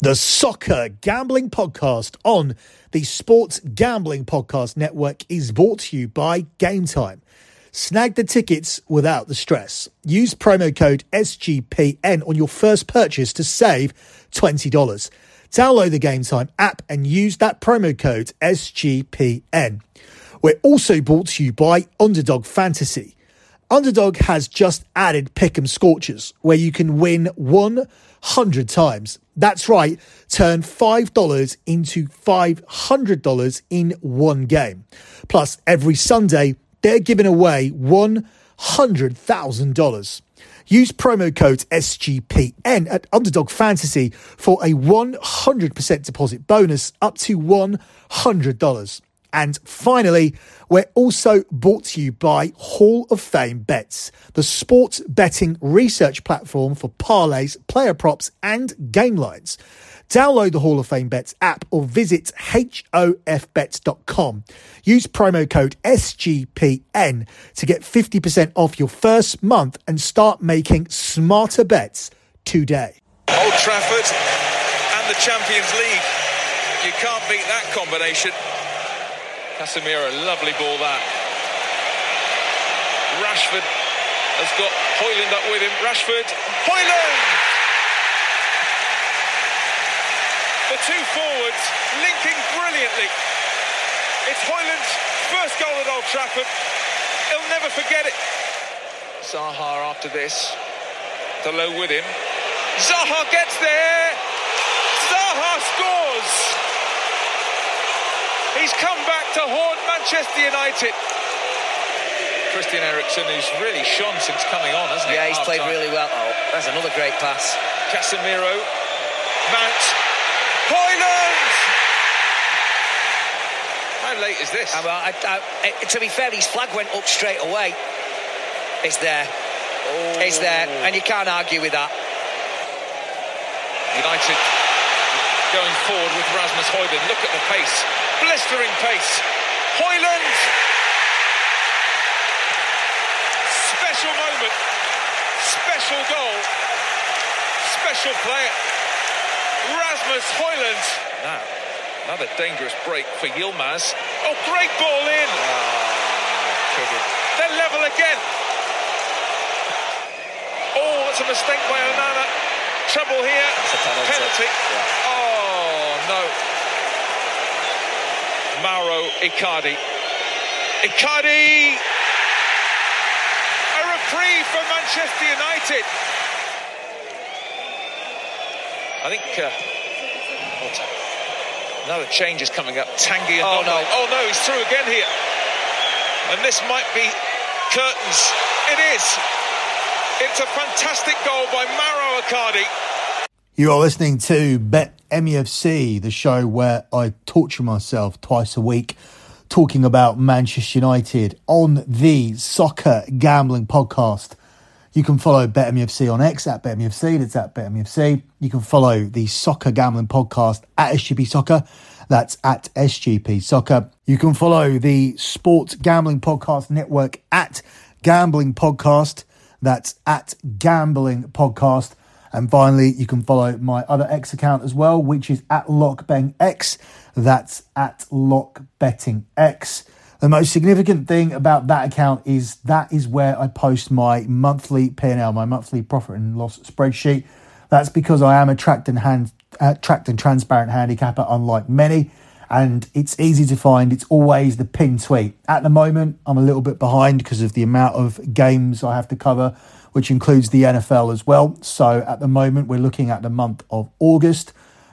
The Soccer Gambling Podcast on the Sports Gambling Podcast Network is brought to you by Gametime. Snag the tickets without the stress. Use promo code SGPN on your first purchase to save $20. Download the Gametime app and use that promo code SGPN. We're also brought to you by Underdog Fantasy. Underdog has just added Pick'em Scorchers, where you can win 100 times. That's right, turn $5 into $500 in one game. Plus, every Sunday, they're giving away $100,000. Use promo code SGPN at Underdog Fantasy for a 100% deposit bonus up to $100. And finally, we're also brought to you by Hall of Fame Bets, the sports betting research platform for parlays, player props, and game lines. Download the Hall of Fame Bets app or visit hofbets.com. Use promo code SGPN to get 50% off your first month and start making smarter bets today. Old Trafford and the Champions League. You can't beat that combination. Casemiro, lovely ball that. Rashford has got Højlund up with him. Rashford, Højlund! The two forwards linking brilliantly. It's Højlund's first goal at Old Trafford. He'll never forget it. Zaha after this. Dalot with him. Zaha gets there. Zaha. He's come back to haunt Manchester United. Christian Eriksen, who's really shone since coming on, hasn't he? Yeah, he's played Half-time. really well. Oh, that's another great pass. Casemiro, Mount, Højlund! How late is this? I, mean, I, I, to be fair, his flag went up straight away. It's there. It's there, oh. and you can't argue with that. United going forward with Rasmus Højlund. Look at the pace, blistering pace. Højlund! Special moment, special goal, special player. Rasmus Højlund. Now, another dangerous break for Yilmaz. Oh, great ball in. Ah, They're level again. Oh, that's a mistake by Onana. Trouble here. A penalty. Oh, no. Mauro Icardi. Icardi! A reprieve for Manchester United. I think uh, another change is coming up. Tanguy and Oh, no. Oh no, he's through again here. And this might be curtains. It is. It's a fantastic goal by Mauro Icardi. You are listening to Bet MEFC, the show where I torture myself twice a week talking about Manchester United on the Soccer Gambling Podcast. You can follow Bet BetMFC on X at Bet BetMFC, that's at Bet BetMFC. You can follow the Soccer Gambling Podcast at SGP Soccer, that's at SGP Soccer. You can follow the Sports Gambling Podcast Network at Gambling Podcast, that's at Gambling Podcast. And finally, you can follow my other X account as well, which is at LockBettingX. That's at LockBettingX. The most significant thing about that account is that is where I post my monthly P&L, my monthly profit and loss spreadsheet. That's because I am a tracked and hand, uh, tracked and transparent handicapper, unlike many, and it's easy to find. It's always the pinned tweet. At the moment, I'm a little bit behind because of the amount of games I have to cover, which includes the NFL as well. So at the moment, we're looking at the month of August.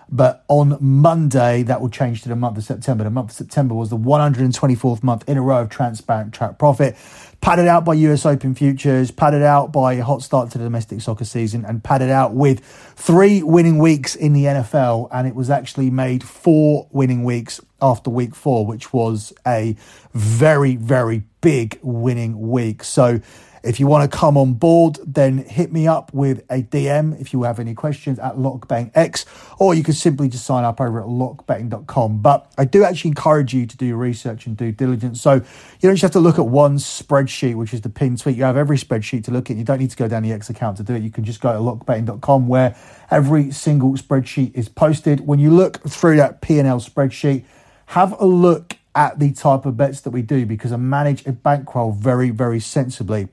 But on Monday, that will change to the month of September. The month of September was the 124th month in a row of transparent track profit, padded out by US Open futures, padded out by a hot start to the domestic soccer season, and padded out with three winning weeks in the NFL. And it was actually made four winning weeks after week four, which was a very, very big winning week. So If you want to come on board, then hit me up with a DM if you have any questions at LockBettingX, or you can simply just sign up over at lockbetting.com. But I do actually encourage you to do your research and due diligence. So you don't just have to look at one spreadsheet, which is the pin tweet. You have every spreadsheet to look at. You don't need to go down the X account to do it. You can just go to lockbetting.com where every single spreadsheet is posted. When you look through that P&L spreadsheet, have a look at the type of bets that we do because I manage a bankroll very, very sensibly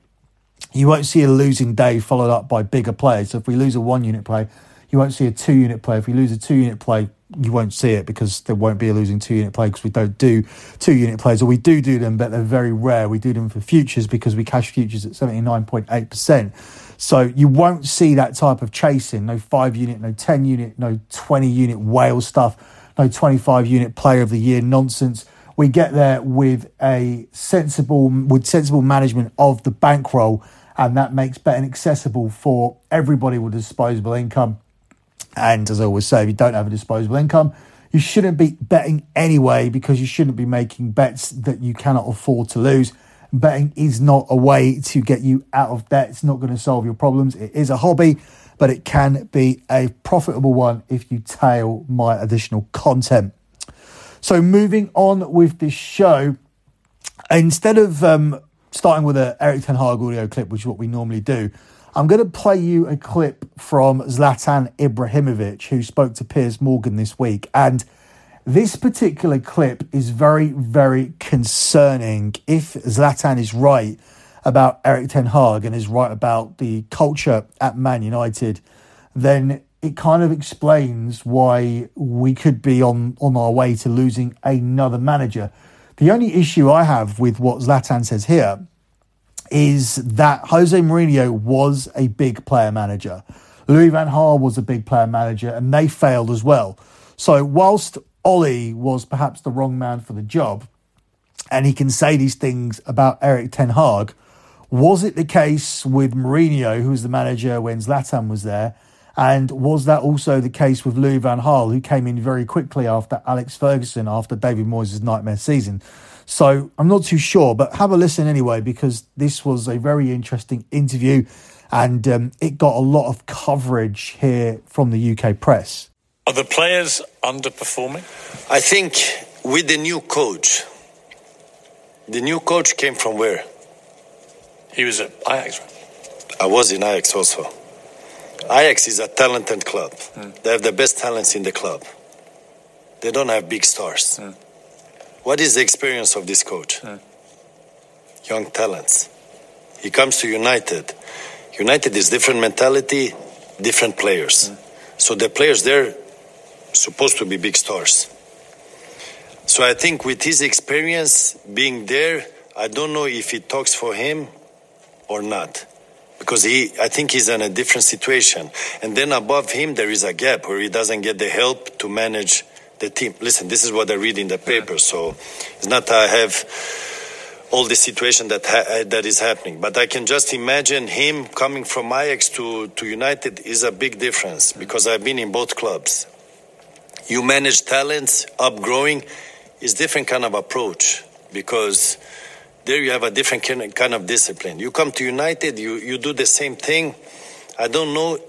you won't see a losing day followed up by bigger players. So if we lose a one unit play, you won't see a two unit play. If we lose a two unit play, you won't see it because there won't be a losing two unit play because we don't do two unit plays or we do do them, but they're very rare. We do them for futures because we cash futures at 79.8%. So you won't see that type of chasing. No five unit, no 10 unit, no 20 unit whale stuff, no 25 unit player of the year nonsense we get there with a sensible with sensible management of the bankroll and that makes betting accessible for everybody with disposable income. And as i always say if you don't have a disposable income you shouldn't be betting anyway because you shouldn't be making bets that you cannot afford to lose. Betting is not a way to get you out of debt. It's not going to solve your problems. It is a hobby but it can be a profitable one if you tail my additional content so moving on with this show, instead of um, starting with an Erik Ten Hag audio clip, which is what we normally do, I'm going to play you a clip from Zlatan Ibrahimovic, who spoke to Piers Morgan this week. And this particular clip is very, very concerning. If Zlatan is right about Erik Ten Hag and is right about the culture at Man United, then it kind of explains why we could be on, on our way to losing another manager. The only issue I have with what Zlatan says here is that Jose Mourinho was a big player manager. Louis Van Gaal was a big player manager and they failed as well. So whilst Ole was perhaps the wrong man for the job, and he can say these things about Erik Ten Hag, was it the case with Mourinho, who was the manager when Zlatan was there? And was that also the case with Louis Van Gaal, who came in very quickly after Alex Ferguson, after David Moyes' nightmare season? So I'm not too sure, but have a listen anyway, because this was a very interesting interview and um, it got a lot of coverage here from the UK press. Are the players underperforming? I think with the new coach, the new coach came from where? He was at Ajax. I was in Ajax also. Ajax is a talented club. Mm. They have the best talents in the club. They don't have big stars. Mm. What is the experience of this coach? Mm. Young talents. He comes to United. United is different mentality, different players. So the players there supposed to be big stars. So I think with his experience being there, I don't know if it talks for him or not because he I think he's in a different situation. And then above him there is a gap where he doesn't get the help to manage the team. Listen, this is what I read in the paper, so it's not that I have all the situation that ha- uh, that is happening. But I can just imagine him coming from Ajax to to United is a big difference because I've been in both clubs. You manage talents, upgrowing is different kind of approach because there you have a different kind of discipline. You come to United, you, you do the same thing. I don't know,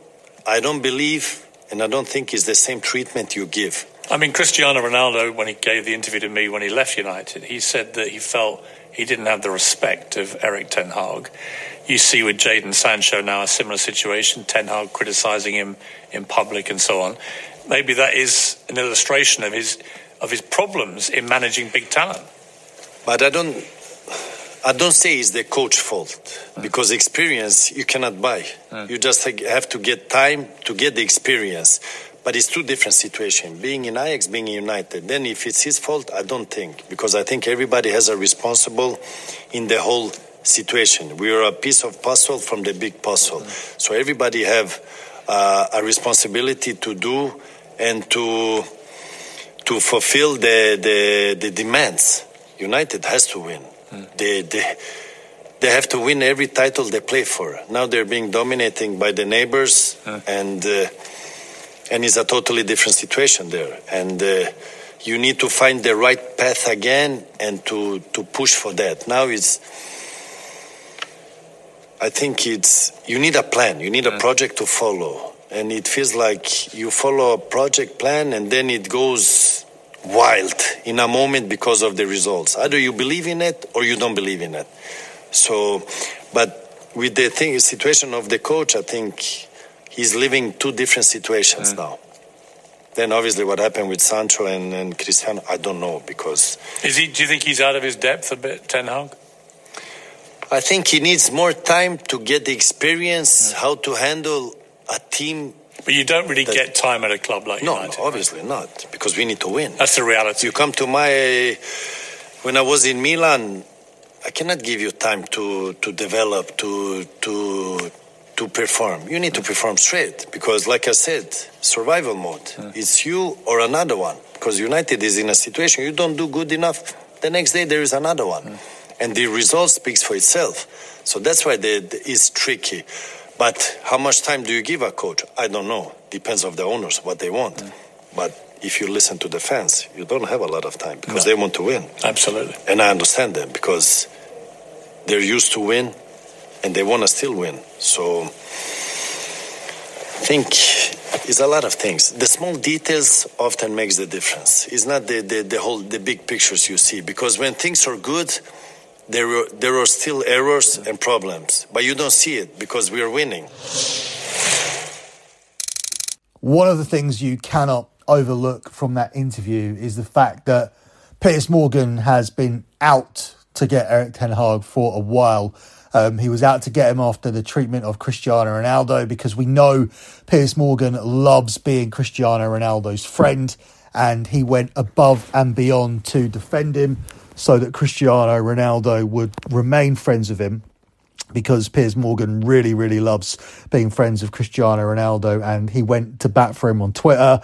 I don't believe, and I don't think it's the same treatment you give. I mean, Cristiano Ronaldo, when he gave the interview to me when he left United, he said that he felt he didn't have the respect of Erik Ten Hag. You see with Jadon Sancho now a similar situation, Ten Hag criticising him in public and so on. Maybe that is an illustration of his of his problems in managing big talent. But I don't I don't say it's the coach fault because experience you cannot buy. You just have to get time to get the experience. But it's two different situations. Being in Ajax, being in United. Then if it's his fault, I don't think because I think everybody has a responsible in the whole situation. We are a piece of puzzle from the big puzzle. So everybody have uh, a responsibility to do and to to fulfill the, the the demands. United has to win. They, they, they have to win every title they play for. Now they're being dominating by the neighbors, and uh, and it's a totally different situation there. And uh, you need to find the right path again and to to push for that. Now it's I think it's you need a plan. You need a project to follow, and it feels like you follow a project plan, and then it goes wild in a moment because of the results. Either you believe in it or you don't believe in it. So, but with the thing situation of the coach, I think he's living two different situations Mm. now. Then obviously what happened with Sancho and, and Cristiano, I don't know because Is he? Do you think he's out of his depth a bit, Ten Hag? I think he needs more time to get the experience how to handle a team. But you don't really That- get time at a club like No, United. no, obviously not because we need to win. That's the reality. You come to my when I was in Milan, I cannot give you time to to develop to to to perform. You need to perform straight because, like I said, survival mode. It's you or another one. Because United is in a situation you don't do good enough. The next day there is another one, and the result speaks for itself. So that's why it's tricky. But how much time do you give a coach? I don't know. Depends of the owners what they want. But if you listen to the fans, you don't have a lot of time because No. they want to win. Absolutely. And I understand them because they're used to win and they want to still win. So I think it's a lot of things. The small details often makes the difference. It's not the, the, the whole the big pictures you see because when things are good, there are, there are still errors and problems, but you don't see it because we are winning. One of the things you cannot overlook from that interview is the fact that Piers Morgan has been out to get Erik Ten Hag for a while. Um, he was out to get him after the treatment of Cristiano Ronaldo because we know Piers Morgan loves being Cristiano Ronaldo's friend and he went above and beyond to defend him so that Cristiano Ronaldo would remain friends with him because Piers Morgan really, really loves being friends with Cristiano Ronaldo, and he went to bat for him on Twitter,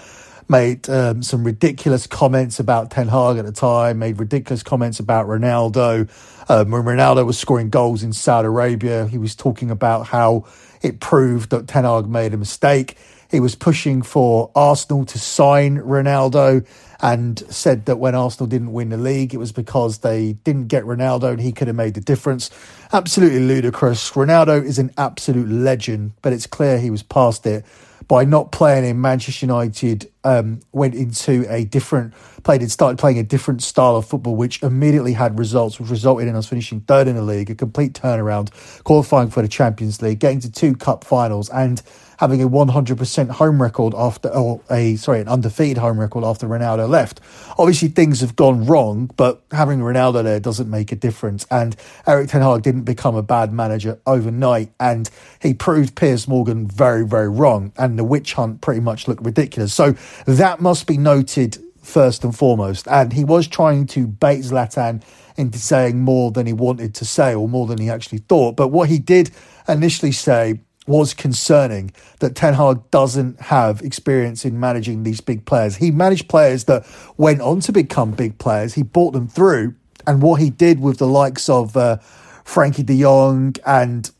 made um, some ridiculous comments about Ten Hag at the time, made ridiculous comments about Ronaldo. Um, when Ronaldo was scoring goals in Saudi Arabia, he was talking about how it proved that Ten Hag made a mistake. He was pushing for Arsenal to sign Ronaldo and said that when Arsenal didn't win the league, it was because they didn't get Ronaldo and he could have made the difference. Absolutely ludicrous. Ronaldo is an absolute legend, but it's clear he was past it by not playing in Manchester United. Um, went into a different played and started playing a different style of football, which immediately had results, which resulted in us finishing third in the league, a complete turnaround, qualifying for the Champions League, getting to two cup finals, and having a 100% home record after, or a sorry, an undefeated home record after Ronaldo left. Obviously, things have gone wrong, but having Ronaldo there doesn't make a difference. And Erik Ten Hag didn't become a bad manager overnight, and he proved Piers Morgan very, very wrong. And the witch hunt pretty much looked ridiculous. So that must be noted first and foremost. And he was trying to bait Zlatan into saying more than he wanted to say or more than he actually thought. But what he did initially say was concerning that Ten Hag doesn't have experience in managing these big players. He managed players that went on to become big players. He brought them through. And what he did with the likes of uh, Frankie de Jong and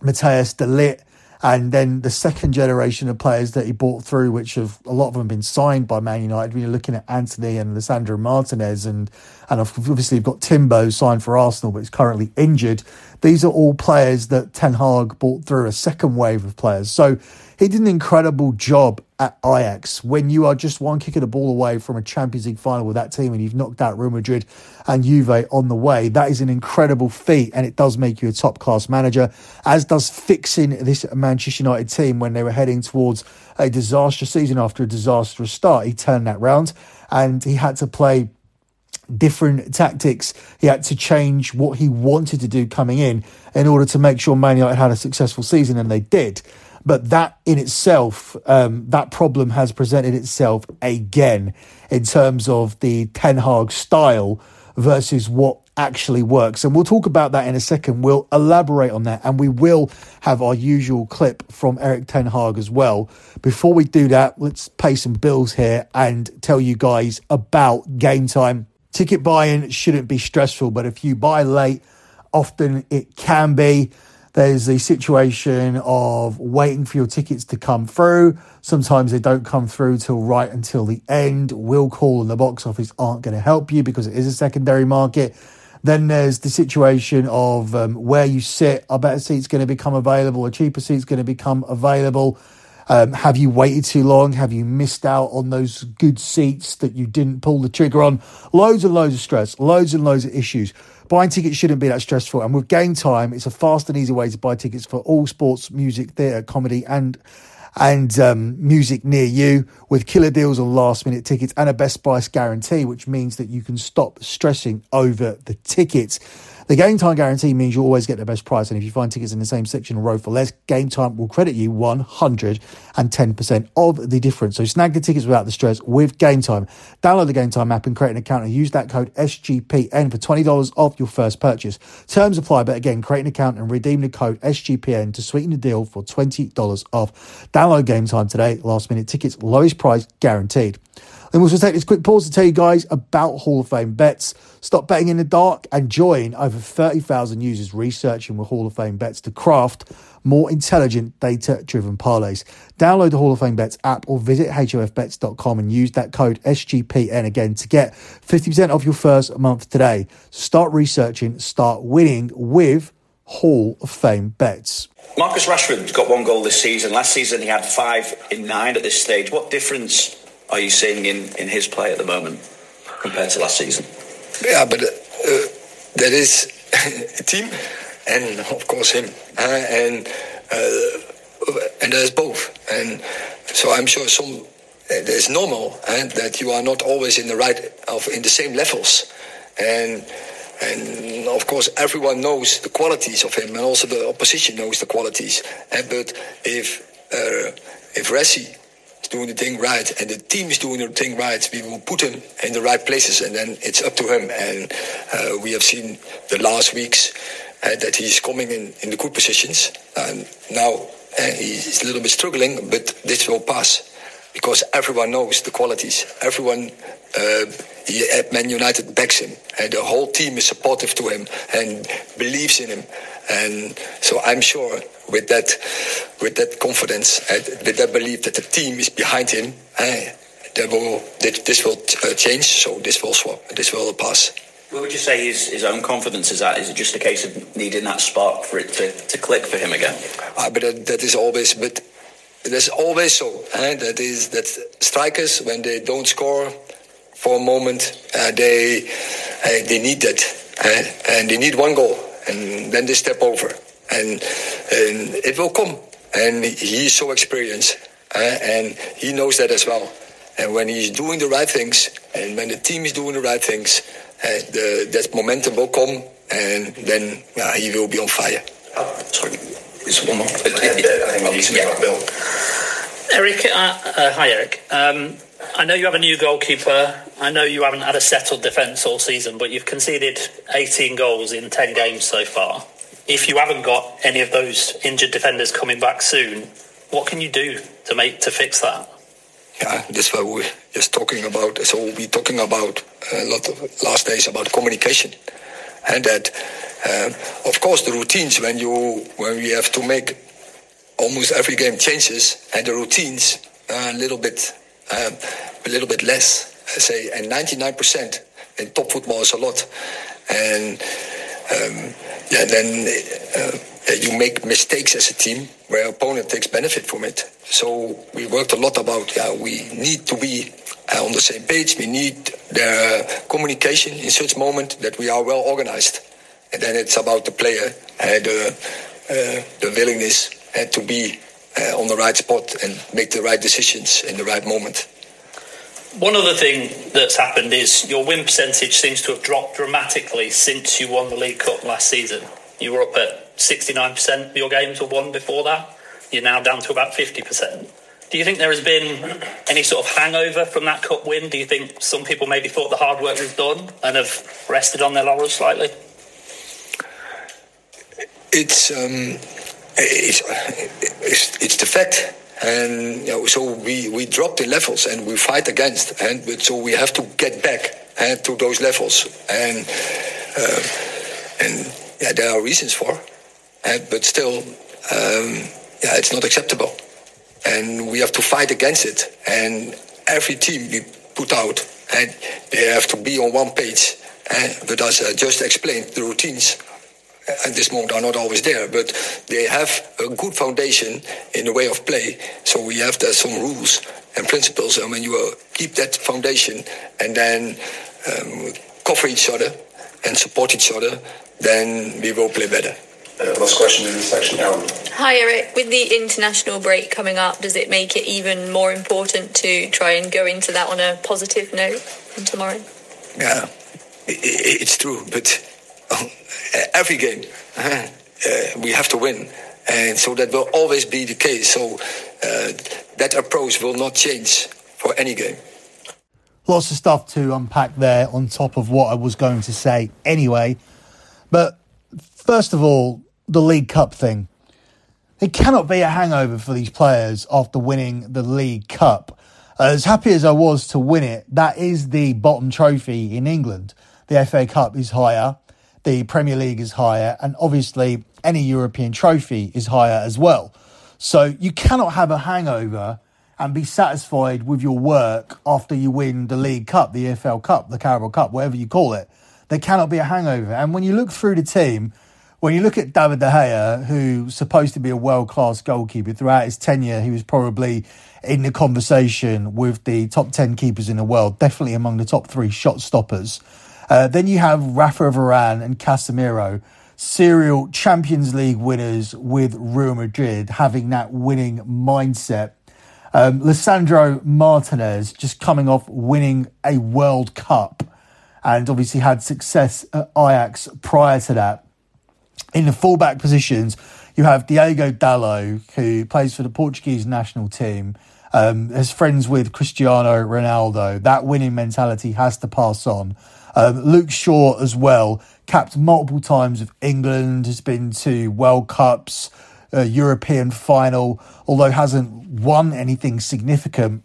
Matthijs de Ligt, and then the second generation of players that he brought through, which have a lot of them been signed by Man United. When you're looking at Antony and Lisandro Martinez, and and obviously you've got Timber signed for Arsenal, but is currently injured. These are all players that Ten Hag brought through a second wave of players. So he did an incredible job at Ajax when you are just one kick of the ball away from a Champions League final with that team and you've knocked out Real Madrid and Juve on the way. That is an incredible feat and it does make you a top class manager, as does fixing this Manchester United team when they were heading towards a disastrous season after a disastrous start. He turned that round and he had to play different tactics. He had to change what he wanted to do coming in in order to make sure Man United had a successful season, and they did. But that in itself, um, that problem has presented itself again in terms of the Ten Hag style versus what actually works. And we'll talk about that in a second. We'll elaborate on that and we will have our usual clip from Erik Ten Hag as well. Before we do that, let's pay some bills here and tell you guys about Gametime. Ticket buying shouldn't be stressful, but if you buy late, often it can be. There's the situation of waiting for your tickets to come through. Sometimes they don't come through till right until the end. Will call and the box office aren't going to help you because it is a secondary market. Then there's the situation of um, where you sit. A better seat's going to become available. A cheaper seat's going to become available. Um, have you waited too long? Have you missed out on those good seats that you didn't pull the trigger on? Loads and loads of stress, loads and loads of issues. Buying tickets shouldn't be that stressful. And with Gametime, it's a fast and easy way to buy tickets for all sports, music, theatre, comedy, and and um, music near you with killer deals on last minute tickets and a best price guarantee, which means that you can stop stressing over the tickets. The Gametime guarantee means you always get the best price, and if you find tickets in the same section row for less, Gametime will credit you 110% of the difference. So snag the tickets without the stress with Gametime. Download the Gametime app and create an account and use that code SGPN for $20 off your first purchase. Terms apply, but again, create an account and redeem the code SGPN to sweeten the deal for $20 off. Download Gametime today. Last minute tickets, lowest price guaranteed. Then we'll just take this quick pause to tell you guys about Hall of Fame bets. Stop betting in the dark and join over 30,000 users researching with Hall of Fame bets to craft more intelligent data driven parlays. Download the Hall of Fame Bets app or visit hofbets.com and use that code SGPN again to get 50% off your first month today. Start researching, start winning with Hall of Fame bets. Marcus Rashford's got one goal this season. Last season he had five in nine at this stage. What difference are you seeing in, in his play at the moment compared to last season? Yeah, but uh, uh that is a team, and of course him, uh, and uh, and there's both, and so I'm sure some it's normal and that you are not always in the right of in the same levels, and and of course everyone knows the qualities of him, and also the opposition knows the qualities. And but if uh, if Resi doing the thing right and the team is doing the thing right, we will put him in the right places and then it's up to him. And uh, we have seen the last weeks uh, that he's coming in, in the good positions. And now uh, he's a little bit struggling, but this will pass because everyone knows the qualities. Everyone uh, at Man United backs him, and the whole team is supportive to him and believes in him. And so I'm sure with that, with that confidence, with that belief that the team is behind him, uh, that will, this will uh, change. So this will swap. This will pass. What would you say his, his own confidence is at? Is it just a case of needing that spark for it to, to click for him again? Uh, but that, that is always, but that's always so. Eh? That is that strikers when they don't score for a moment, uh, they uh, they need that, uh, and they need one goal, and then they step over, and and it will come. And he is so experienced, and he knows that as well. And when he's doing the right things, and when the team is doing the right things, the, that momentum will come, and then he will be on fire. Oh, sorry. It's one more. Think yeah. Bill. Erik, uh, uh, hi Erik. Um, I know you have a new goalkeeper. I know you haven't had a settled defence all season, but you've conceded 18 goals in 10 games so far. If you haven't got any of those injured defenders coming back soon, what can you do to make to fix that? Yeah, that's what we're just talking about. So we'll be talking about a lot of last days about communication, and that, uh, of course, the routines when you when we have to make almost every game changes, and the routines a little bit um, a little bit less. I say, and 99% in top football is a lot, and um, yeah, then uh, you make mistakes as a team where opponent takes benefit from it. So we worked a lot about yeah, we need to be uh, on the same page. We need the communication in such moment that we are well organized, and then it's about the player and the uh, the willingness and to be uh, on the right spot and make the right decisions in the right moment. One other thing that's happened is your win percentage seems to have dropped dramatically since you won the League Cup last season. You were up at 69% of your games were won before that. You're now down to about 50%. Do you think there has been any sort of hangover from that cup win? Do you think some people maybe thought the hard work was done and have rested on their laurels slightly? It's um, it's, it's, it's the fact. And you know, so we, we drop the levels and we fight against. And so we have to get back and to those levels. And uh, and yeah there are reasons for and, but still um, yeah it's not acceptable. And we have to fight against it. And every team we put out and they have to be on one page Uh, but as I just explained, the routines at this moment are not always there, but they have a good foundation in the way of play. So we have there some rules and principles, and when you uh, keep that foundation and then um, cover each other and support each other, then we will play better. Uh, last question in this section, Aaron. Hi, Erik. With the international break coming up, does it make it even more important to try and go into that on a positive note from tomorrow? Yeah, it's true, but every game uh, we have to win, and so that will always be the case. So uh, that approach will not change for any game. Lots of stuff to unpack there on top of what I was going to say anyway. But first of all, the League Cup thing. It cannot be a hangover for these players after winning the League Cup. As happy as I was to win it, that is the bottom trophy in England. The FA Cup is higher, the Premier League is higher, and obviously any European trophy is higher as well. So you cannot have a hangover and be satisfied with your work after you win the League Cup, the EFL Cup, the Carabao Cup, whatever you call it. There cannot be a hangover. And when you look through the team, when you look at David De Gea, who's supposed to be a world class goalkeeper, throughout his tenure, he was probably in the conversation with the top 10 keepers in the world, definitely among the top three shot stoppers. Uh, then you have Rafa Varane and Casemiro, serial Champions League winners with Real Madrid, having that winning mindset. Um, Lisandro Martinez just coming off winning a World Cup and obviously had success at Ajax prior to that. In the fullback positions, you have Diego Dalot, who plays for the Portuguese national team, um, is friends with Cristiano Ronaldo. That winning mentality has to pass on. Um, Luke Shaw as well, capped multiple times of England, has been to World Cups, uh, European final, although hasn't won anything significant.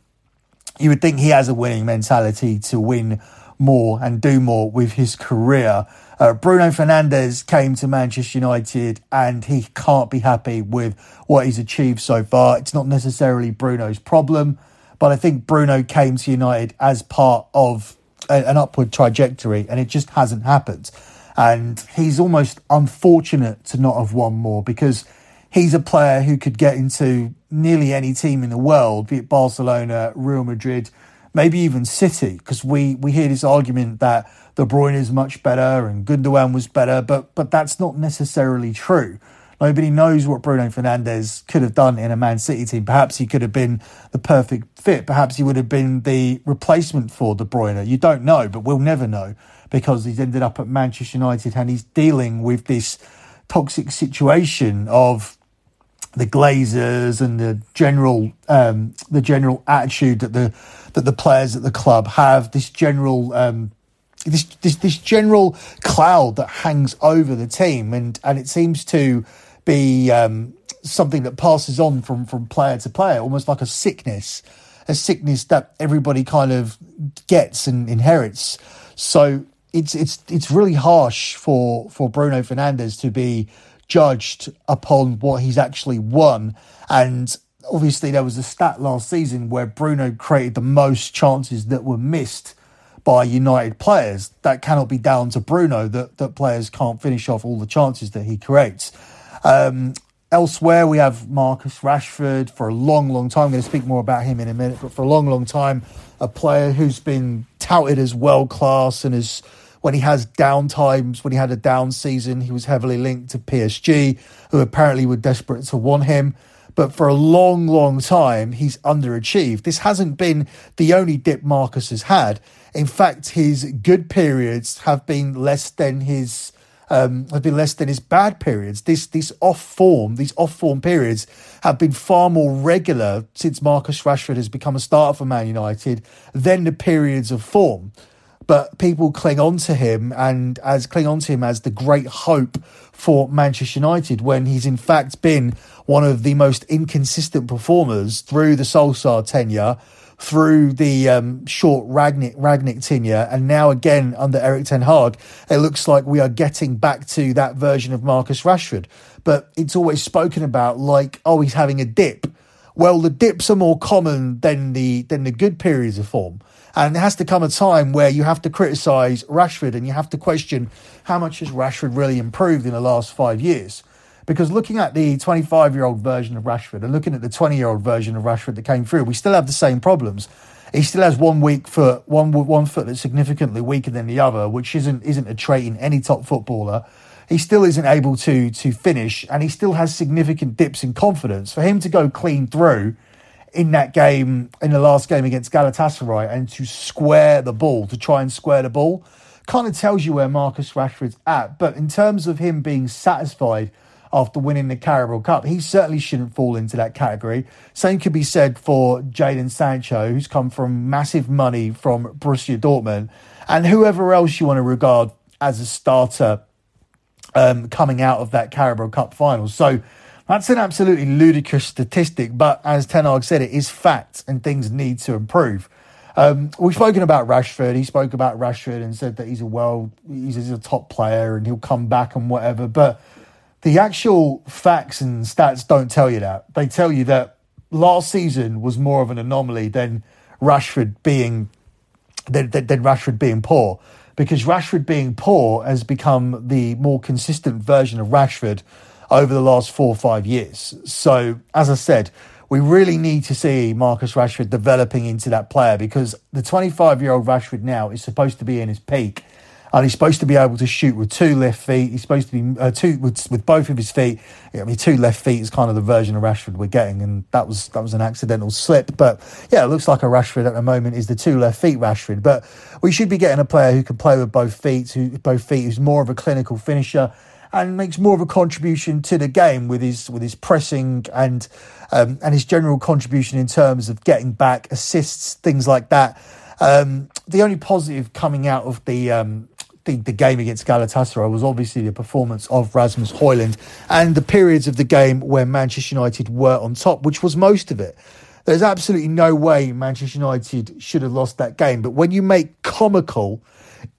You would think he has a winning mentality to win more and do more with his career. Uh, Bruno Fernandes came to Manchester United and he can't be happy with what he's achieved so far. It's not necessarily Bruno's problem, but I think Bruno came to United as part of a, an upward trajectory and it just hasn't happened. And he's almost unfortunate to not have won more because he's a player who could get into nearly any team in the world, be it Barcelona, Real Madrid, maybe even City, because we, we hear this argument that De Bruyne is much better and Gundogan was better, but but that's not necessarily true. Nobody knows what Bruno Fernandes could have done in a Man City team. Perhaps he could have been the perfect fit. Perhaps he would have been the replacement for De Bruyne. You don't know, but we'll never know because he's ended up at Manchester United and he's dealing with this toxic situation of the Glazers and the general um, the general attitude that the that the players at the club have. This general um, this, this this general cloud that hangs over the team, and and it seems to be um, something that passes on from from player to player, almost like a sickness, a sickness that everybody kind of gets and inherits. So it's it's it's really harsh for for Bruno Fernandes to be judged upon what he's actually won. And obviously, there was a stat last season where Bruno created the most chances that were missed by United players. That cannot be down to Bruno, that, that players can't finish off all the chances that he creates. Um, elsewhere, we have Marcus Rashford for a long, long time. I'm going to speak more about him in a minute, but for a long, long time, a player who's been touted as world class and is when he has down times, when he had a down season, he was heavily linked to PSG, who apparently were desperate to want him. But for a long, long time, he's underachieved. This hasn't been the only dip Marcus has had. In fact, his good periods have been less than his um, have been less than his bad periods. This this off form, these off form periods have been far more regular since Marcus Rashford has become a starter for Man United than the periods of form but people cling on to him and as cling on to him as the great hope for Manchester United when he's in fact been one of the most inconsistent performers through the Solskjaer tenure, through the um, short Rangnick, Rangnick tenure, and now again under Erik Ten Hag. It looks like we are getting back to that version of Marcus Rashford. But it's always spoken about like, oh, he's having a dip well, the dips are more common than the than the good periods of form. And there has to come a time where you have to criticise Rashford and you have to question how much has Rashford really improved in the last five years. Because looking at the 25 year old version of Rashford and looking at the 20 year old version of Rashford that came through, we still have the same problems. He still has one weak foot, one one foot that's significantly weaker than the other, which isn't isn't a trait in any top footballer. He still isn't able to to finish, and he still has significant dips in confidence. For him to go clean through in that game, in the last game against Galatasaray, and to square the ball, to try and square the ball, kind of tells you where Marcus Rashford's at. But in terms of him being satisfied after winning the Carabao Cup, he certainly shouldn't fall into that category. Same could be said for Jadon Sancho, who's come from massive money from Borussia Dortmund, and whoever else you want to regard as a starter um, coming out of that Carabao Cup final. So that's an absolutely ludicrous statistic, but as Ten Hag said, it is fact and things need to improve. Um, we've spoken about Rashford. He spoke about Rashford and said that he's a world, he's, he's a top player and he'll come back and whatever. But the actual facts and stats don't tell you that. They tell you that last season was more of an anomaly than Rashford being than, than, Rashford being poor because Rashford being poor has become the more consistent version of Rashford over the last four or five years. So, as I said, we really need to see Marcus Rashford developing into that player because the 25 year old Rashford now is supposed to be in his peak. And he's supposed to be able to shoot with two left feet. He's supposed to be uh, two with, with both of his feet. I mean, two left feet is kind of the version of Rashford we're getting, and that was that was an accidental slip. But yeah, it looks like a Rashford at the moment is the two left feet Rashford. But we should be getting a player who can play with both feet, who both feet, who's more of a clinical finisher and makes more of a contribution to the game with his with his pressing and um, and his general contribution in terms of getting back assists, things like that. Um, the only positive coming out of the, um, the the game against Galatasaray was obviously the performance of Rasmus Højlund and the periods of the game where Manchester United were on top, which was most of it. There's absolutely no way Manchester United should have lost that game. But when you make comical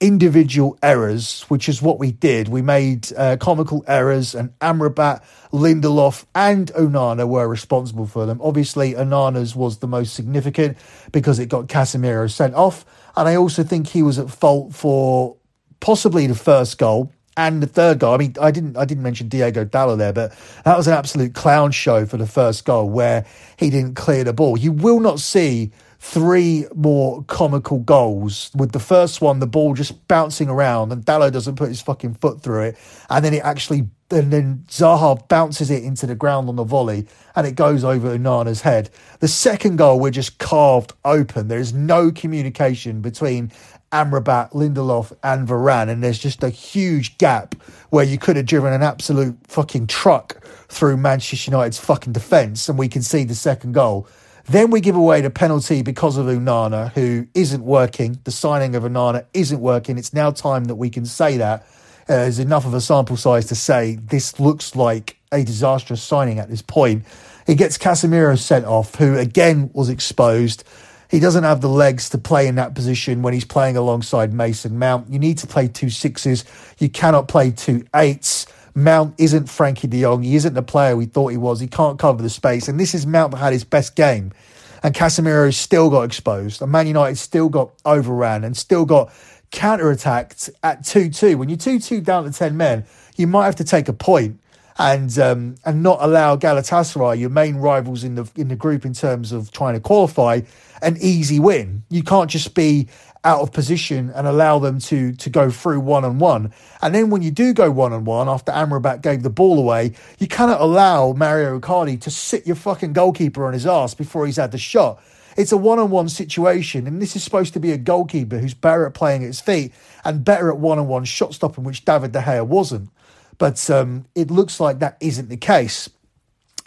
individual errors, which is what we did. We made uh, comical errors, and Amrabat, Lindelof, and Onana were responsible for them. Obviously, Onana's was the most significant because it got Casemiro sent off, and I also think he was at fault for possibly the first goal and the third goal. I mean, I didn't I didn't mention Diego Dalot there, but that was an absolute clown show for the first goal where he didn't clear the ball. You will not see three more comical goals with the first one the ball just bouncing around and Dalot doesn't put his fucking foot through it and then it actually and then Zaha bounces it into the ground on the volley and it goes over Onana's head. The second goal we're just carved open. There is no communication between Amrabat, Lindelof and Varane and there's just a huge gap where you could have driven an absolute fucking truck through Manchester United's fucking defence and we can see the second goal then we give away the penalty because of Onana, who isn't working. The signing of Onana isn't working. It's now time that we can say that. Uh, there's enough of a sample size to say this looks like a disastrous signing at this point. He gets Casemiro sent off, who again was exposed. He doesn't have the legs to play in that position when he's playing alongside Mason Mount. You need to play two sixes. You cannot play two eights. Mount isn't Frankie de Jong. He isn't the player we thought he was. He can't cover the space. And this is Mount that had his best game. And Casemiro still got exposed. And Man United still got overran and still got counter-attacked at 2-2. When you're 2-2 down to 10 men, you might have to take a point and um, and not allow Galatasaray, your main rivals in the in the group in terms of trying to qualify, an easy win. You can't just be out of position and allow them to to go through one on one. And then when you do go one on one after Amrabat gave the ball away, you cannot allow Mario Icardi to sit your fucking goalkeeper on his ass before he's had the shot. It's a one on one situation, and this is supposed to be a goalkeeper who's better at playing at his feet and better at one on one shot stopping, which David De Gea wasn't. But um, it looks like that isn't the case.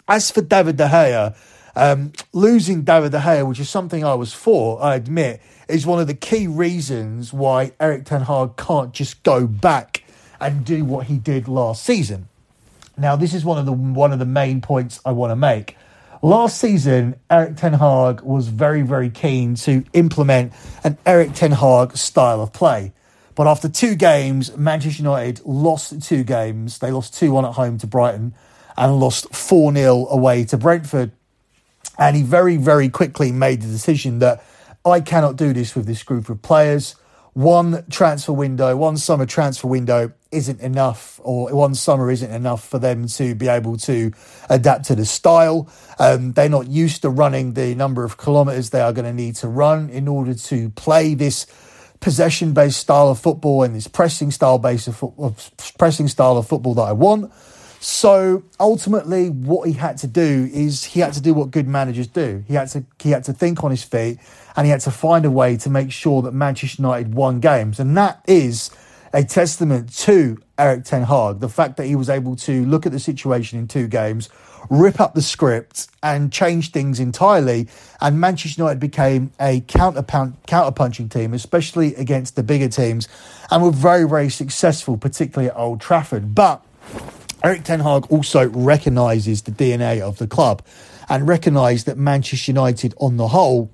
As for David De Gea, um, losing David De Gea, which is something I was for, I admit, is one of the key reasons why Erik Ten Hag can't just go back and do what he did last season. Now, this is one of the one of the main points I want to make. Last season, Erik Ten Hag was very, very keen to implement an Erik Ten Hag style of play. But after two games, Manchester United lost two games. They lost 2 1 at home to Brighton and lost 4 0 away to Brentford. And he very, very quickly made the decision that I cannot do this with this group of players. One transfer window, one summer transfer window isn't enough, or one summer isn't enough for them to be able to adapt to the style. Um, they're not used to running the number of kilometres they are going to need to run in order to play this possession based style of football and this pressing style based of, of pressing style of football that I want. So ultimately, what he had to do is he had to do what good managers do. He had to he had to think on his feet, and he had to find a way to make sure that Manchester United won games, and that is a testament to Erik Ten Hag. The fact that he was able to look at the situation in two games, rip up the script, and change things entirely, and Manchester United became a counter punching team, especially against the bigger teams, and were very very successful, particularly at Old Trafford, but Erik Ten Hag also recognises the DNA of the club and recognised that Manchester United, on the whole,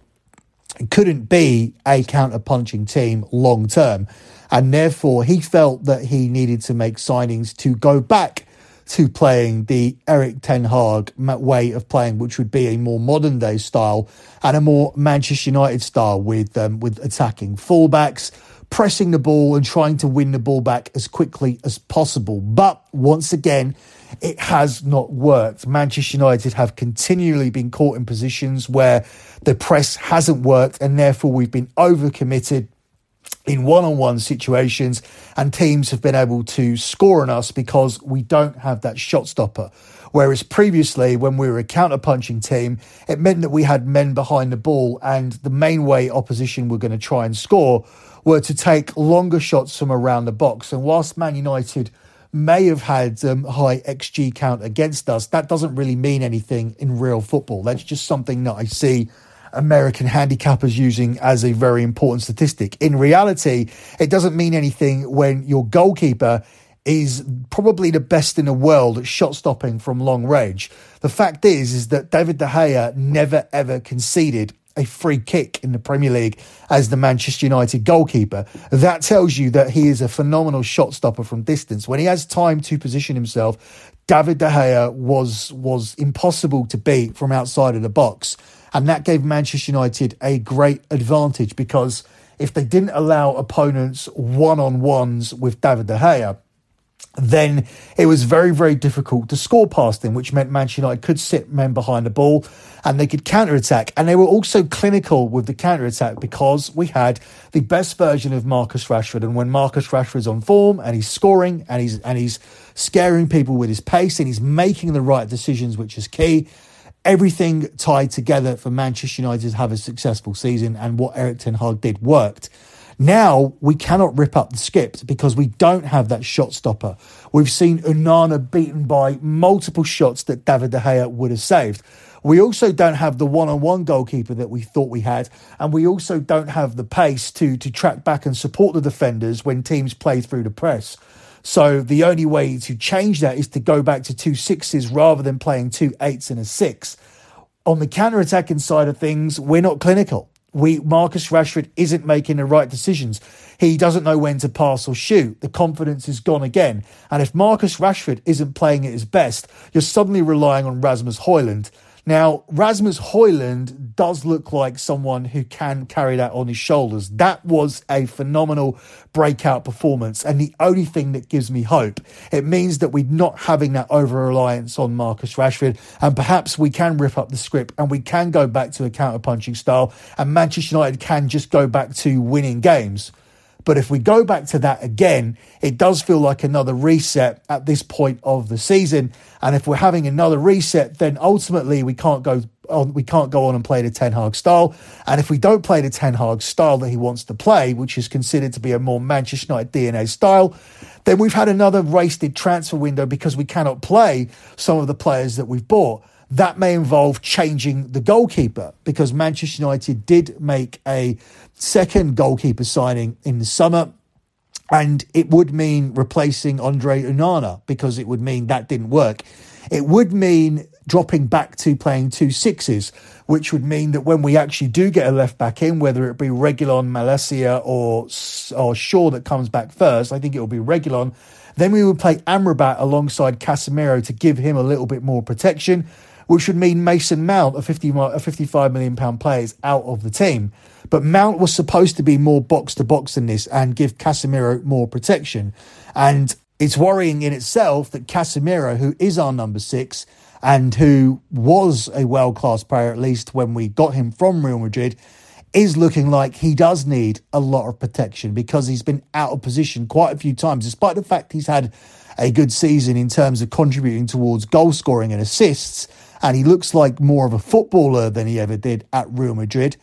couldn't be a counter-punching team long term. And therefore, he felt that he needed to make signings to go back to playing the Erik Ten Hag way of playing, which would be a more modern day style and a more Manchester United style with um, with attacking fullbacks, pressing the ball and trying to win the ball back as quickly as possible. But once again, it has not worked. Manchester United have continually been caught in positions where the press hasn't worked, and therefore we've been overcommitted in one on one situations, and teams have been able to score on us because we don't have that shot stopper. Whereas previously, when we were a counter punching team, it meant that we had men behind the ball, and the main way opposition were going to try and score were to take longer shots from around the box. And whilst Man United may have had um, high XG count against us, that doesn't really mean anything in real football. That's just something that I see American handicappers using as a very important statistic. In reality, it doesn't mean anything when your goalkeeper is probably the best in the world at shot stopping from long range. The fact is, is that David De Gea never ever conceded a free kick in the Premier League as the Manchester United goalkeeper. That tells you that he is a phenomenal shot stopper from distance. When he has time to position himself, David De Gea was was impossible to beat from outside of the box. And that gave Manchester United a great advantage because if they didn't allow opponents one on ones with David De Gea, then it was very, very difficult to score past them, which meant Manchester United could sit men behind the ball and they could counter attack. And they were also clinical with the counter attack because we had the best version of Marcus Rashford. And when Marcus Rashford's on form and he's scoring and he's and he's scaring people with his pace and he's making the right decisions, which is key. Everything tied together for Manchester United to have a successful season, and what Erik Ten Hag did worked. Now we cannot rip up the script because we don't have that shot stopper. We've seen Onana beaten by multiple shots that David De Gea would have saved. We also don't have the one-on-one goalkeeper that we thought we had, and we also don't have the pace to to track back and support the defenders when teams play through the press. So the only way to change that is to go back to two sixes rather than playing two eights and a six. On the counter-attacking side of things, we're not clinical we Marcus Rashford isn't making the right decisions. He doesn't know when to pass or shoot. The confidence is gone again. And if Marcus Rashford isn't playing at his best, you're suddenly relying on Rasmus Højlund. Now, Rasmus Højlund does look like someone who can carry that on his shoulders. That was a phenomenal breakout performance, and the only thing that gives me hope. It means that we're not having that over reliance on Marcus Rashford, and perhaps we can rip up the script and we can go back to a counter punching style, and Manchester United can just go back to winning games. But if we go back to that again, it does feel like another reset at this point of the season. And if we're having another reset, then ultimately we can't go on, we can't go on and play the Ten Hag style. And if we don't play the Ten Hag style that he wants to play, which is considered to be a more Manchester United DNA style, then we've had another wasted transfer window because we cannot play some of the players that we've bought. That may involve changing the goalkeeper because Manchester United did make a second goalkeeper signing in the summer. And it would mean replacing Andre Onana because it would mean that didn't work. It would mean dropping back to playing two sixes, which would mean that when we actually do get a left back in, whether it be Reguilon, Malacia, or or Shaw that comes back first, I think it will be Reguilon. Then we would play Amrabat alongside Casemiro to give him a little bit more protection. which would mean Mason Mount, a, 50, a 55 million pound player, is out of the team. But Mount was supposed to be more box to box than this and give Casemiro more protection. And it's worrying in itself that Casemiro, who is our number six and who was a world class player, at least when we got him from Real Madrid, is looking like he does need a lot of protection because he's been out of position quite a few times, despite the fact he's had a good season in terms of contributing towards goal scoring and assists. And he looks like more of a footballer than he ever did at Real Madrid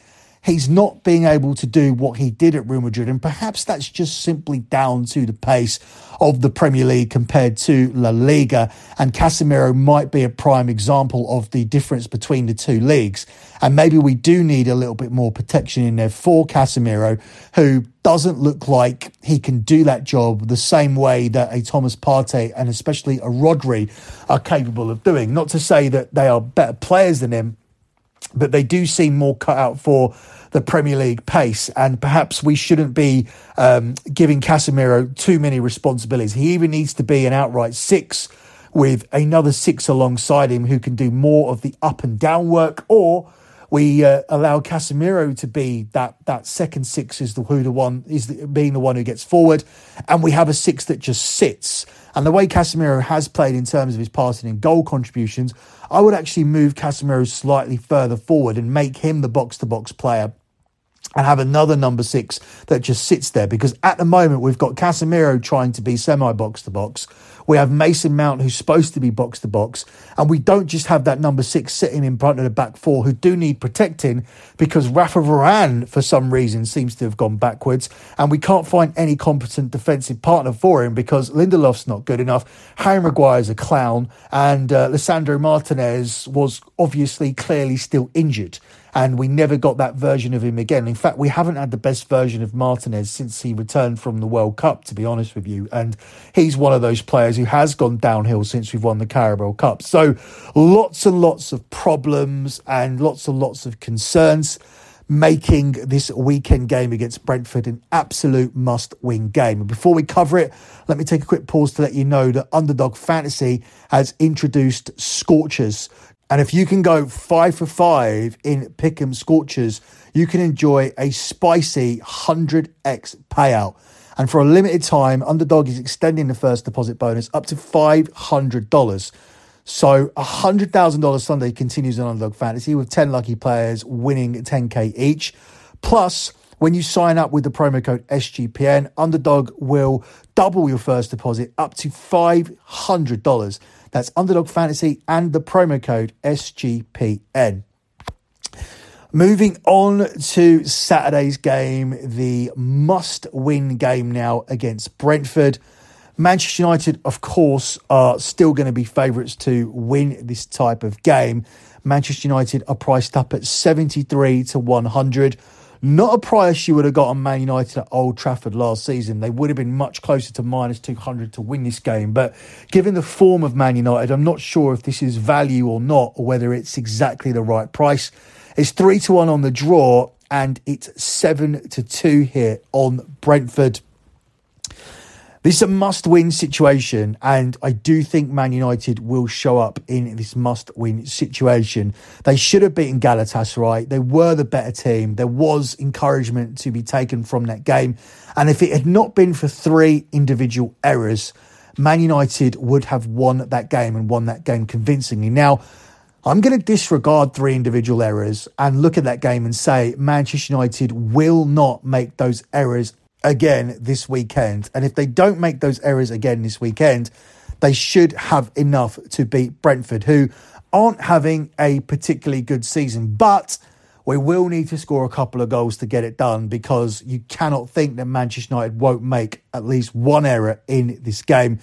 he's not being able to do what he did at Real Madrid. And perhaps that's just simply down to the pace of the Premier League compared to La Liga. And Casemiro might be a prime example of the difference between the two leagues. And maybe we do need a little bit more protection in there for Casemiro, who doesn't look like he can do that job the same way that a Thomas Partey and especially a Rodri are capable of doing. Not to say that they are better players than him, but they do seem more cut out for the Premier League pace. And perhaps we shouldn't be um, giving Casemiro too many responsibilities. He even needs to be an outright six with another six alongside him who can do more of the up and down work, or we uh, allow Casemiro to be that that second six is the who the one is the, being the one who gets forward, and we have a six that just sits. And the way Casemiro has played in terms of his passing and goal contributions, I would actually move Casemiro slightly further forward and make him the box to box player and have another number six that just sits there. Because at the moment we've got Casemiro trying to be semi box to box. We have Mason Mount who's supposed to be box to box, and we don't just have that number six sitting in front of the back four who do need protecting because Rafa Varane for some reason seems to have gone backwards, and we can't find any competent defensive partner for him because Lindelof's not good enough. Harry Maguire's a clown, and uh, Lisandro Martinez was obviously clearly still injured and we never got that version of him again. In fact, we haven't had the best version of Martinez since he returned from the World Cup, to be honest with you. And he's one of those players who has gone downhill since we've won the Carabao Cup. So lots and lots of problems and lots and lots of concerns. Making this weekend game against Brentford an absolute must win game. before we cover it, let me take a quick pause to let you know that Underdog Fantasy has introduced Scorchers and if you can go five for five in Pick'em Scorchers, you can enjoy a spicy 100x payout. And for a limited time, Underdog is extending the first deposit bonus up to $500. So $100,000 Sunday continues on Underdog Fantasy with 10 lucky players winning 10K each. Plus, when you sign up with the promo code SGPN, Underdog will double your first deposit up to $500. That's Underdog Fantasy and the promo code SGPN. Moving on to Saturday's game, the must win game now against Brentford. Manchester United, of course, are still going to be favourites to win this type of game. Manchester United are priced up at 73 to 100. Not a price you would have got on Man United at Old Trafford last season. They would have been much closer to minus 200 to win this game. But given the form of Man United, I'm not sure if this is value or not, or whether it's exactly the right price. It's 3 to 1 on the draw, and it's 7 to 2 here on Brentford. This is a must win situation, and I do think Man United will show up in this must win situation. They should have beaten Galatasaray. They were the better team. There was encouragement to be taken from that game. And if it had not been for three individual errors, Man United would have won that game and won that game convincingly. Now, I'm going to disregard three individual errors and look at that game and say Manchester United will not make those errors again this weekend. And if they don't make those errors again this weekend, they should have enough to beat Brentford, who aren't having a particularly good season. But we will need to score a couple of goals to get it done because you cannot think that Manchester United won't make at least one error in this game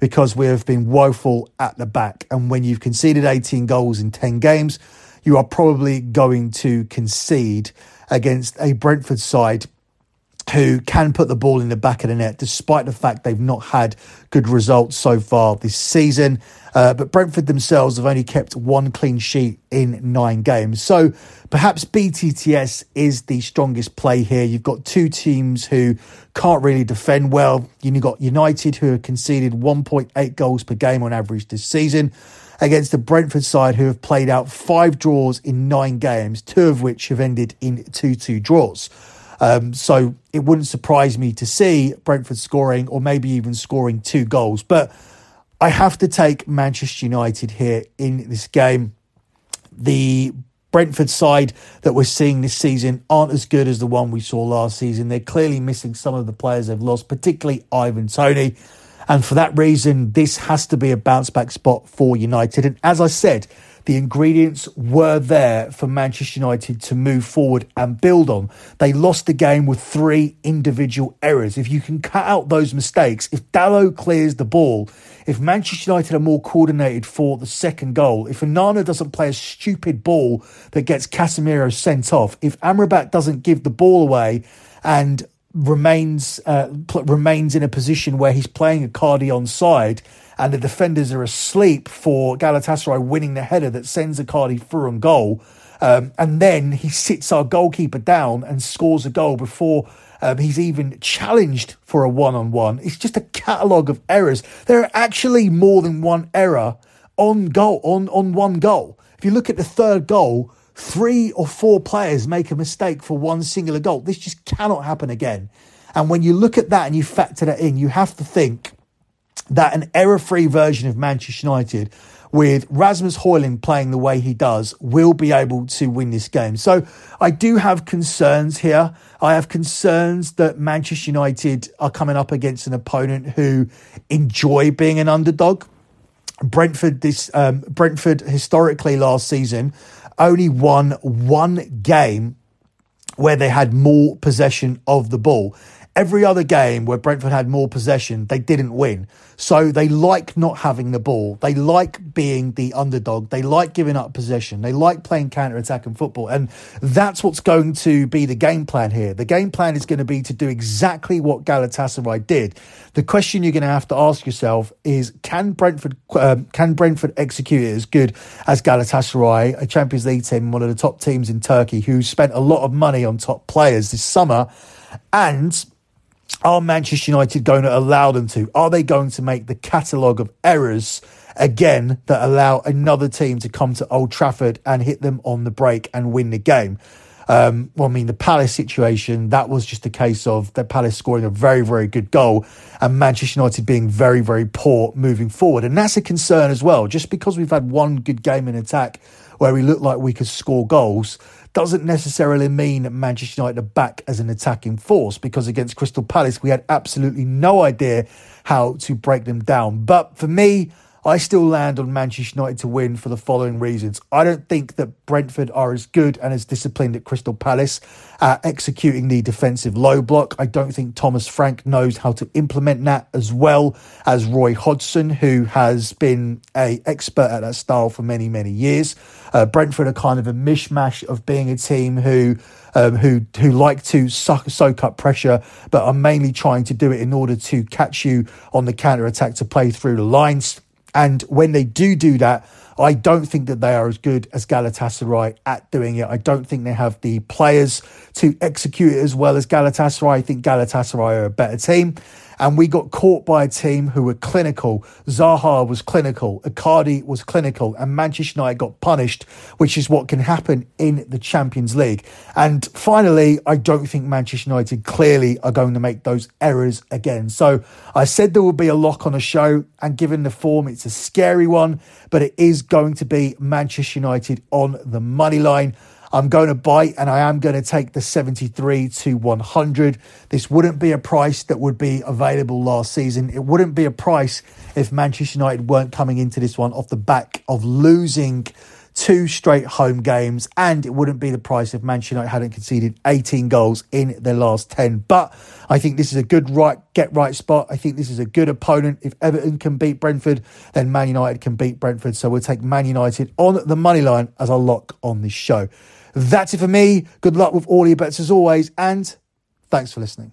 because we have been woeful at the back. And when you've conceded 18 goals in 10 games, you are probably going to concede against a Brentford side who can put the ball in the back of the net, despite the fact they've not had good results so far this season. Uh, but Brentford themselves have only kept one clean sheet in nine games. So perhaps BTTS is the strongest play here. You've got two teams who can't really defend well. You've got United, who have conceded 1.8 goals per game on average this season, against the Brentford side, who have played out five draws in nine games, two of which have ended in 2 2 draws. Um, so it wouldn't surprise me to see Brentford scoring or maybe even scoring two goals. But I have to take Manchester United here in this game. The Brentford side that we're seeing this season aren't as good as the one we saw last season. They're clearly missing some of the players they've lost, particularly Ivan Toney. And for that reason, this has to be a bounce back spot for United. And as I said, the ingredients were there for Manchester United to move forward and build on. They lost the game with three individual errors. If you can cut out those mistakes, if Dalot clears the ball, if Manchester United are more coordinated for the second goal, if Onana doesn't play a stupid ball that gets Casemiro sent off, if Amrabat doesn't give the ball away and remains uh, pl- remains in a position where he's playing Icardi on side and the defenders are asleep for Galatasaray winning the header that sends Icardi through on goal. Um, and then he sits our goalkeeper down and scores a goal before um, he's even challenged for a one on one. It's just a catalogue of errors. There are actually more than one error on goal, on, on one goal. If you look at the third goal, three or four players make a mistake for one singular goal. This just cannot happen again. And when you look at that and you factor that in, you have to think that an error free version of Manchester United with Rasmus Højlund playing the way he does will be able to win this game. So I do have concerns here. I have concerns that Manchester United are coming up against an opponent who enjoy being an underdog. Brentford this um, Brentford historically last season only won one game where they had more possession of the ball. Every other game where Brentford had more possession, they didn't win. So they like not having the ball. They like being the underdog. They like giving up possession. They like playing counter attacking football. And that's what's going to be the game plan here. The game plan is going to be to do exactly what Galatasaray did. The question you're going to have to ask yourself is can Brentford um, can Brentford execute it as good as Galatasaray, a Champions League team, one of the top teams in Turkey, who spent a lot of money on top players this summer? And are Manchester United going to allow them to? Are they going to make the catalogue of errors again that allow another team to come to Old Trafford and hit them on the break and win the game? Um, well, I mean, the Palace situation, that was just a case of the Palace scoring a very, very good goal and Manchester United being very, very poor moving forward. And that's a concern as well. Just because we've had one good game in attack where we look like we could score goals doesn't necessarily mean Manchester United are back as an attacking force because against Crystal Palace, we had absolutely no idea how to break them down. But for me, I still land on Manchester United to win for the following reasons. I don't think that Brentford are as good and as disciplined at Crystal Palace at executing the defensive low block. I don't think Thomas Frank knows how to implement that as well as Roy Hodgson, who has been a expert at that style for many, many years. Uh, Brentford are kind of a mishmash of being a team who um, who who like to suck, soak up pressure, but are mainly trying to do it in order to catch you on the counter attack to play through the lines. And when they do do that, I don't think that they are as good as Galatasaray at doing it. I don't think they have the players to execute it as well as Galatasaray. I think Galatasaray are a better team and we got caught by a team who were clinical. Zaha was clinical, Icardi was clinical, and Manchester United got punished, which is what can happen in the Champions League. And finally, I don't think Manchester United clearly are going to make those errors again. So I said there will be a lock on a show, and given the form, it's a scary one, but it is going to be Manchester United on the money line. I'm going to bite and I am going to take the 73 to 100. This wouldn't be a price that would be available last season. It wouldn't be a price if Manchester United weren't coming into this one off the back of losing two straight home games, and it wouldn't be the price if Manchester United hadn't conceded 18 goals in their last 10. But I think this is a good right get right spot. I think this is a good opponent. If Everton can beat Brentford, then Man United can beat Brentford. So we'll take Man United on the money line as a lock on this show. That's it for me. Good luck with all your bets as always, and Thanks for listening.